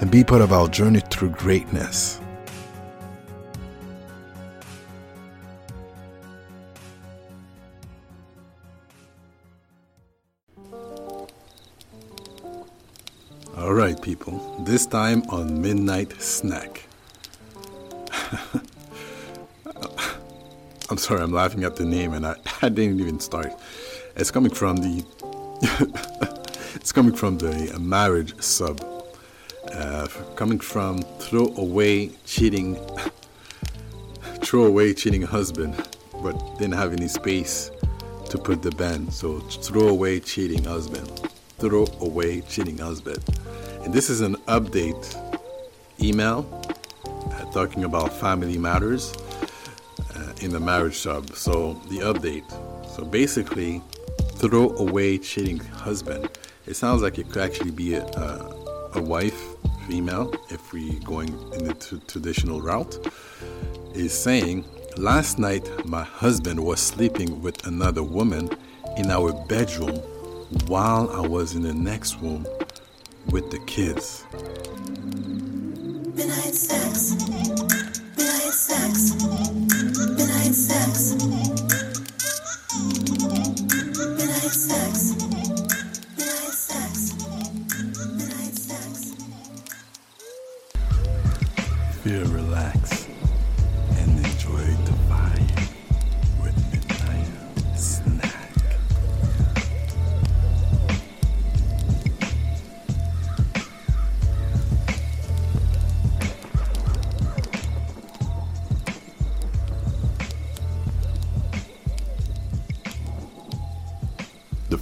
and be part of our journey through greatness. All right, people, this time on Midnight Snack. I'm sorry, I'm laughing at the name and I, I didn't even start. It's coming from the it's coming from the marriage sub. Uh, coming from throw away cheating throw away cheating husband but didn't have any space to put the band so throw away cheating husband throw away cheating husband. And this is an update email uh, talking about family matters uh, in the marriage sub. So the update. So basically throw away cheating husband. It sounds like it could actually be a, a, a wife female, if we're going in the t- traditional route, is saying, Last night my husband was sleeping with another woman in our bedroom while I was in the next room with the kids. Midnight sex.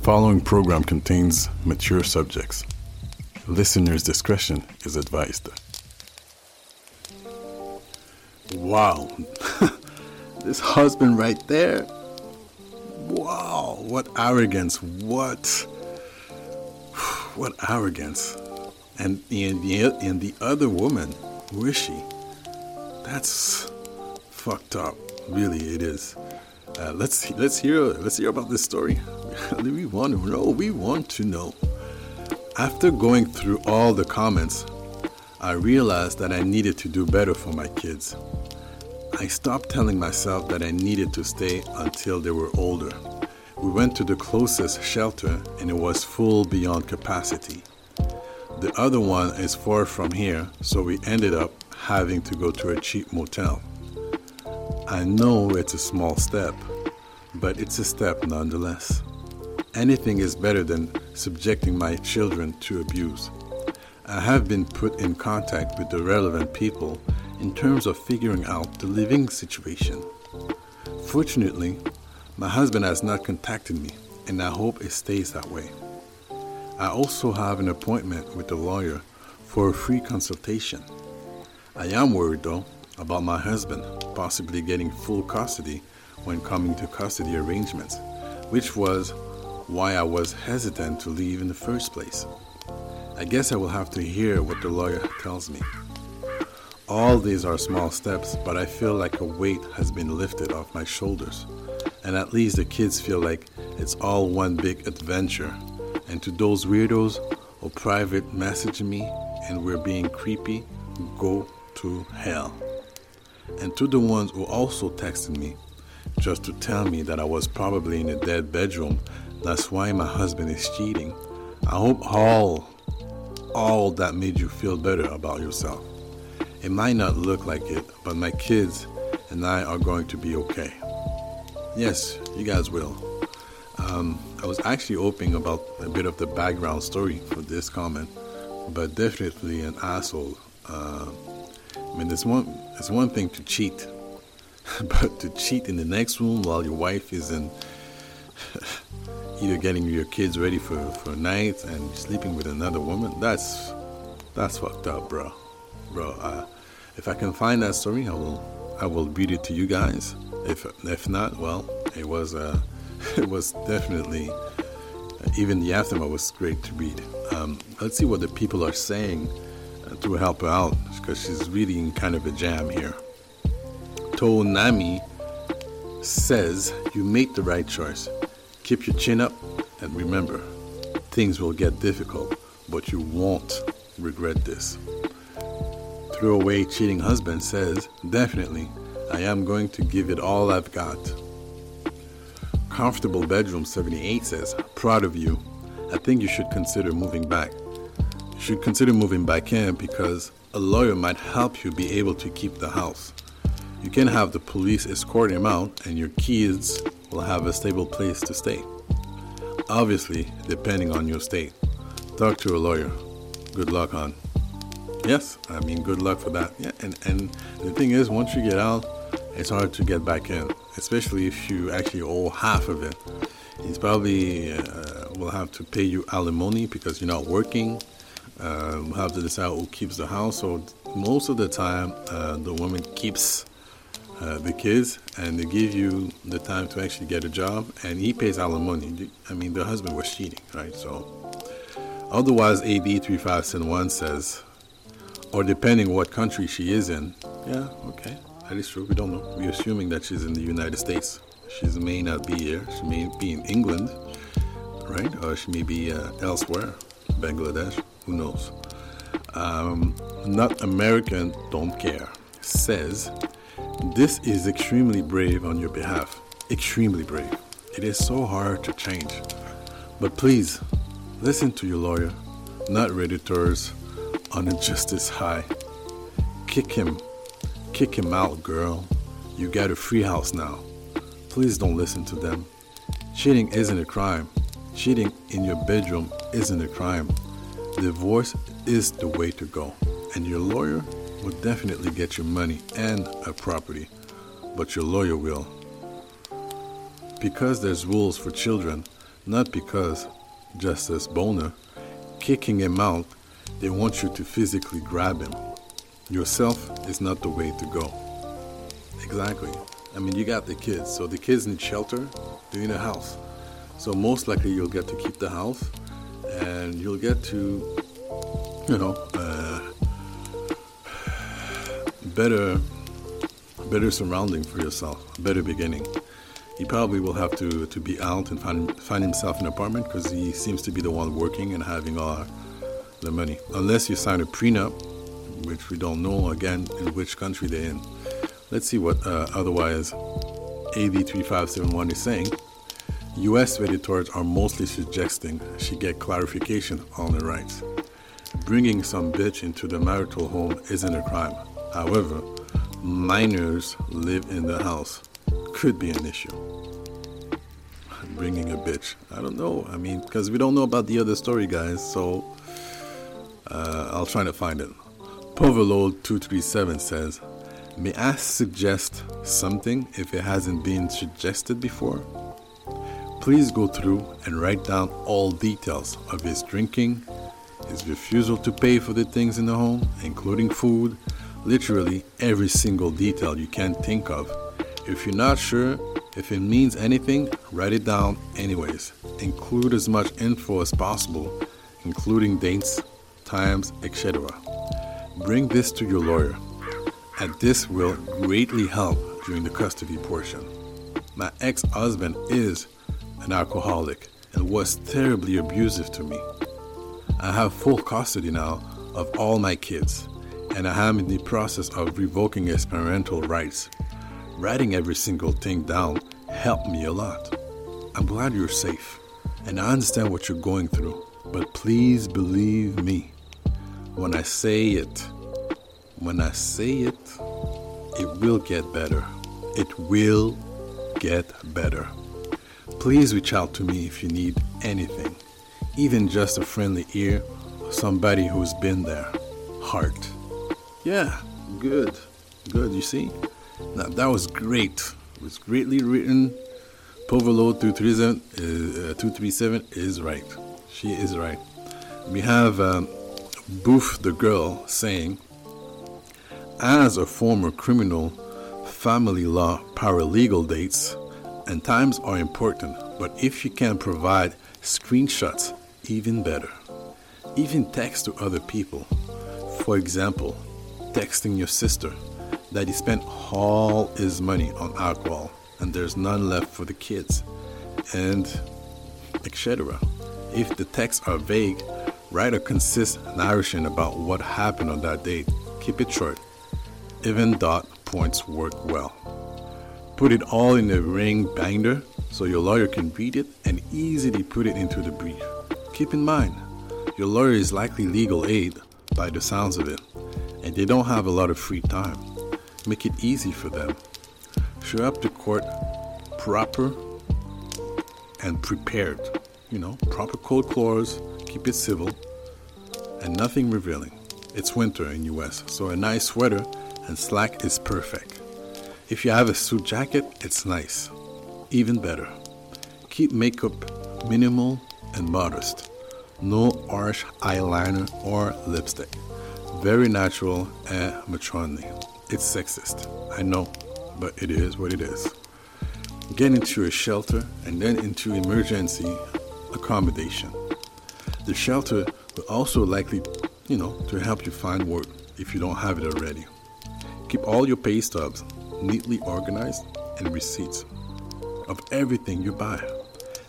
Following program contains mature subjects. Listener's discretion is advised. Wow. this husband right there. Wow. What arrogance. What. What arrogance. And, and, the, and the other woman, who is she? That's fucked up. Really, it is. Uh, let's let's hear let's hear about this story. we want to know. We want to know. After going through all the comments, I realized that I needed to do better for my kids. I stopped telling myself that I needed to stay until they were older. We went to the closest shelter and it was full beyond capacity. The other one is far from here, so we ended up having to go to a cheap motel. I know it's a small step, but it's a step nonetheless. Anything is better than subjecting my children to abuse. I have been put in contact with the relevant people in terms of figuring out the living situation. Fortunately, my husband has not contacted me, and I hope it stays that way. I also have an appointment with a lawyer for a free consultation. I am worried though about my husband possibly getting full custody when coming to custody arrangements, which was why I was hesitant to leave in the first place. I guess I will have to hear what the lawyer tells me. All these are small steps, but I feel like a weight has been lifted off my shoulders. And at least the kids feel like it's all one big adventure. And to those weirdos who private message me and we're being creepy, go to hell. And to the ones who also texted me just to tell me that I was probably in a dead bedroom, that's why my husband is cheating. I hope all, all that made you feel better about yourself. It might not look like it, but my kids and I are going to be okay. Yes, you guys will. Um, I was actually hoping about a bit of the background story for this comment, but definitely an asshole. Uh, I mean, it's one, it's one thing to cheat, but to cheat in the next room while your wife is in either getting your kids ready for, for night and sleeping with another woman, that's That's fucked up, bro. Bro, uh, if I can find that story, I will I will read it to you guys. If if not, well, it was uh, it was definitely uh, even the aftermath was great to read. Um, let's see what the people are saying uh, to help her out because she's really in kind of a jam here. Tonami says you made the right choice. Keep your chin up and remember, things will get difficult, but you won't regret this. Throwaway cheating husband says, Definitely, I am going to give it all I've got. Comfortable Bedroom 78 says, Proud of you. I think you should consider moving back. You should consider moving back in because a lawyer might help you be able to keep the house. You can have the police escort him out, and your kids will have a stable place to stay. Obviously, depending on your state. Talk to a lawyer. Good luck, hon. Yes, I mean, good luck for that. Yeah, and, and the thing is, once you get out, it's hard to get back in, especially if you actually owe half of it. He's probably uh, will have to pay you alimony because you're not working. Uh, we'll have to decide who keeps the house. So most of the time, uh, the woman keeps uh, the kids, and they give you the time to actually get a job, and he pays alimony. I mean, the husband was cheating, right? So otherwise, AB 3571 says, or depending what country she is in, yeah, okay, that is true. We don't know. We're assuming that she's in the United States. She may not be here. She may be in England, right? Or she may be uh, elsewhere, Bangladesh. Who knows? Um, not American, don't care. Says, this is extremely brave on your behalf. Extremely brave. It is so hard to change. But please, listen to your lawyer, not Redditors on a justice high. Kick him. Kick him out, girl. You got a free house now. Please don't listen to them. Cheating isn't a crime. Cheating in your bedroom isn't a crime. Divorce is the way to go. And your lawyer will definitely get your money and a property, but your lawyer will. Because there's rules for children, not because, Justice Boner, kicking him out, they want you to physically grab him. Yourself is not the way to go. Exactly. I mean, you got the kids, so the kids need shelter, they need a house. So most likely you'll get to keep the house, and you'll get to, you know, uh, better, better surrounding for yourself, a better beginning. He probably will have to, to be out and find, find himself an apartment because he seems to be the one working and having all the money. Unless you sign a prenup, which we don't know again in which country they're in. Let's see what uh, otherwise AV3571 is saying. US editors are mostly suggesting she get clarification on her rights. Bringing some bitch into the marital home isn't a crime. However, minors live in the house could be an issue. Bringing a bitch. I don't know. I mean, because we don't know about the other story, guys, so uh, I'll try to find it. Poverload237 says, May I suggest something if it hasn't been suggested before? Please go through and write down all details of his drinking, his refusal to pay for the things in the home, including food, literally every single detail you can think of. If you're not sure if it means anything, write it down anyways. Include as much info as possible, including dates, times, etc. Bring this to your lawyer, and this will greatly help during the custody portion. My ex husband is an alcoholic and was terribly abusive to me. I have full custody now of all my kids and I am in the process of revoking his parental rights. Writing every single thing down helped me a lot. I'm glad you're safe, and I understand what you're going through, but please believe me. When I say it, when I say it, it will get better. It will get better. Please reach out to me if you need anything, even just a friendly ear or somebody who's been there. Heart. Yeah, good. Good, you see? Now, that was great. It was greatly written. Poverload 237 is, uh, 237 is right. She is right. We have um, Booth the girl saying, As a former criminal, family law paralegal dates and times are important, but if you can provide screenshots, even better. Even text to other people. For example, texting your sister that he spent all his money on alcohol and there's none left for the kids, and etc. If the texts are vague, write a concise narration about what happened on that date. Keep it short. Even dot points work well. Put it all in a ring binder so your lawyer can read it and easily put it into the brief. Keep in mind, your lawyer is likely legal aid by the sounds of it, and they don't have a lot of free time. Make it easy for them. Show up to court proper and prepared. You know, proper code clothes, keep it civil, and nothing revealing. It's winter in US, so a nice sweater and slack is perfect. If you have a suit jacket, it's nice. Even better. Keep makeup minimal and modest. No harsh eyeliner or lipstick. Very natural and matronly. It's sexist, I know, but it is what it is. Get into a shelter and then into emergency accommodation. The shelter will also likely, you know, to help you find work if you don't have it already. Keep all your pay stubs neatly organized and receipts of everything you buy,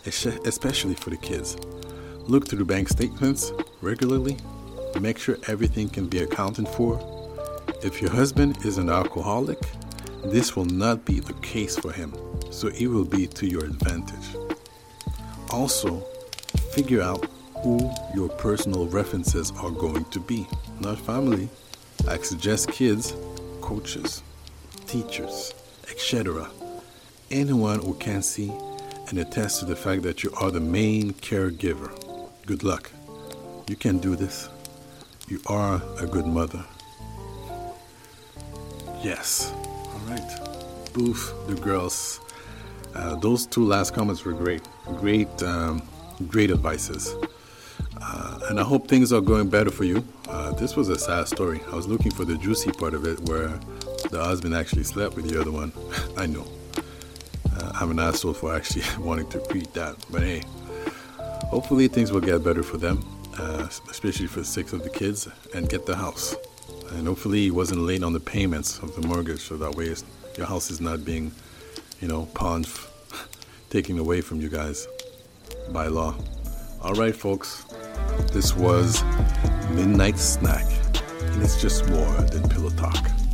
especially for the kids. Look through the bank statements regularly. Make sure everything can be accounted for. If your husband is an alcoholic, this will not be the case for him, so it will be to your advantage. Also, figure out who your personal references are going to be, not family. I suggest kids, coaches, teachers, etc. Anyone who can see and attest to the fact that you are the main caregiver. Good luck. You can do this. You are a good mother. Yes. All right. Booth, the girls. Uh, those two last comments were great. Great, um, great advices. Uh, and I hope things are going better for you. Uh, this was a sad story. I was looking for the juicy part of it where the husband actually slept with the other one. I know. Uh, I'm an asshole for actually wanting to read that. But hey, hopefully things will get better for them, uh, especially for the sake of the kids, and get the house. And hopefully he wasn't late on the payments of the mortgage, so that way your house is not being, you know, pawned, taken away from you guys by law. All right, folks. This was Midnight Snack, and it's just more than pillow talk.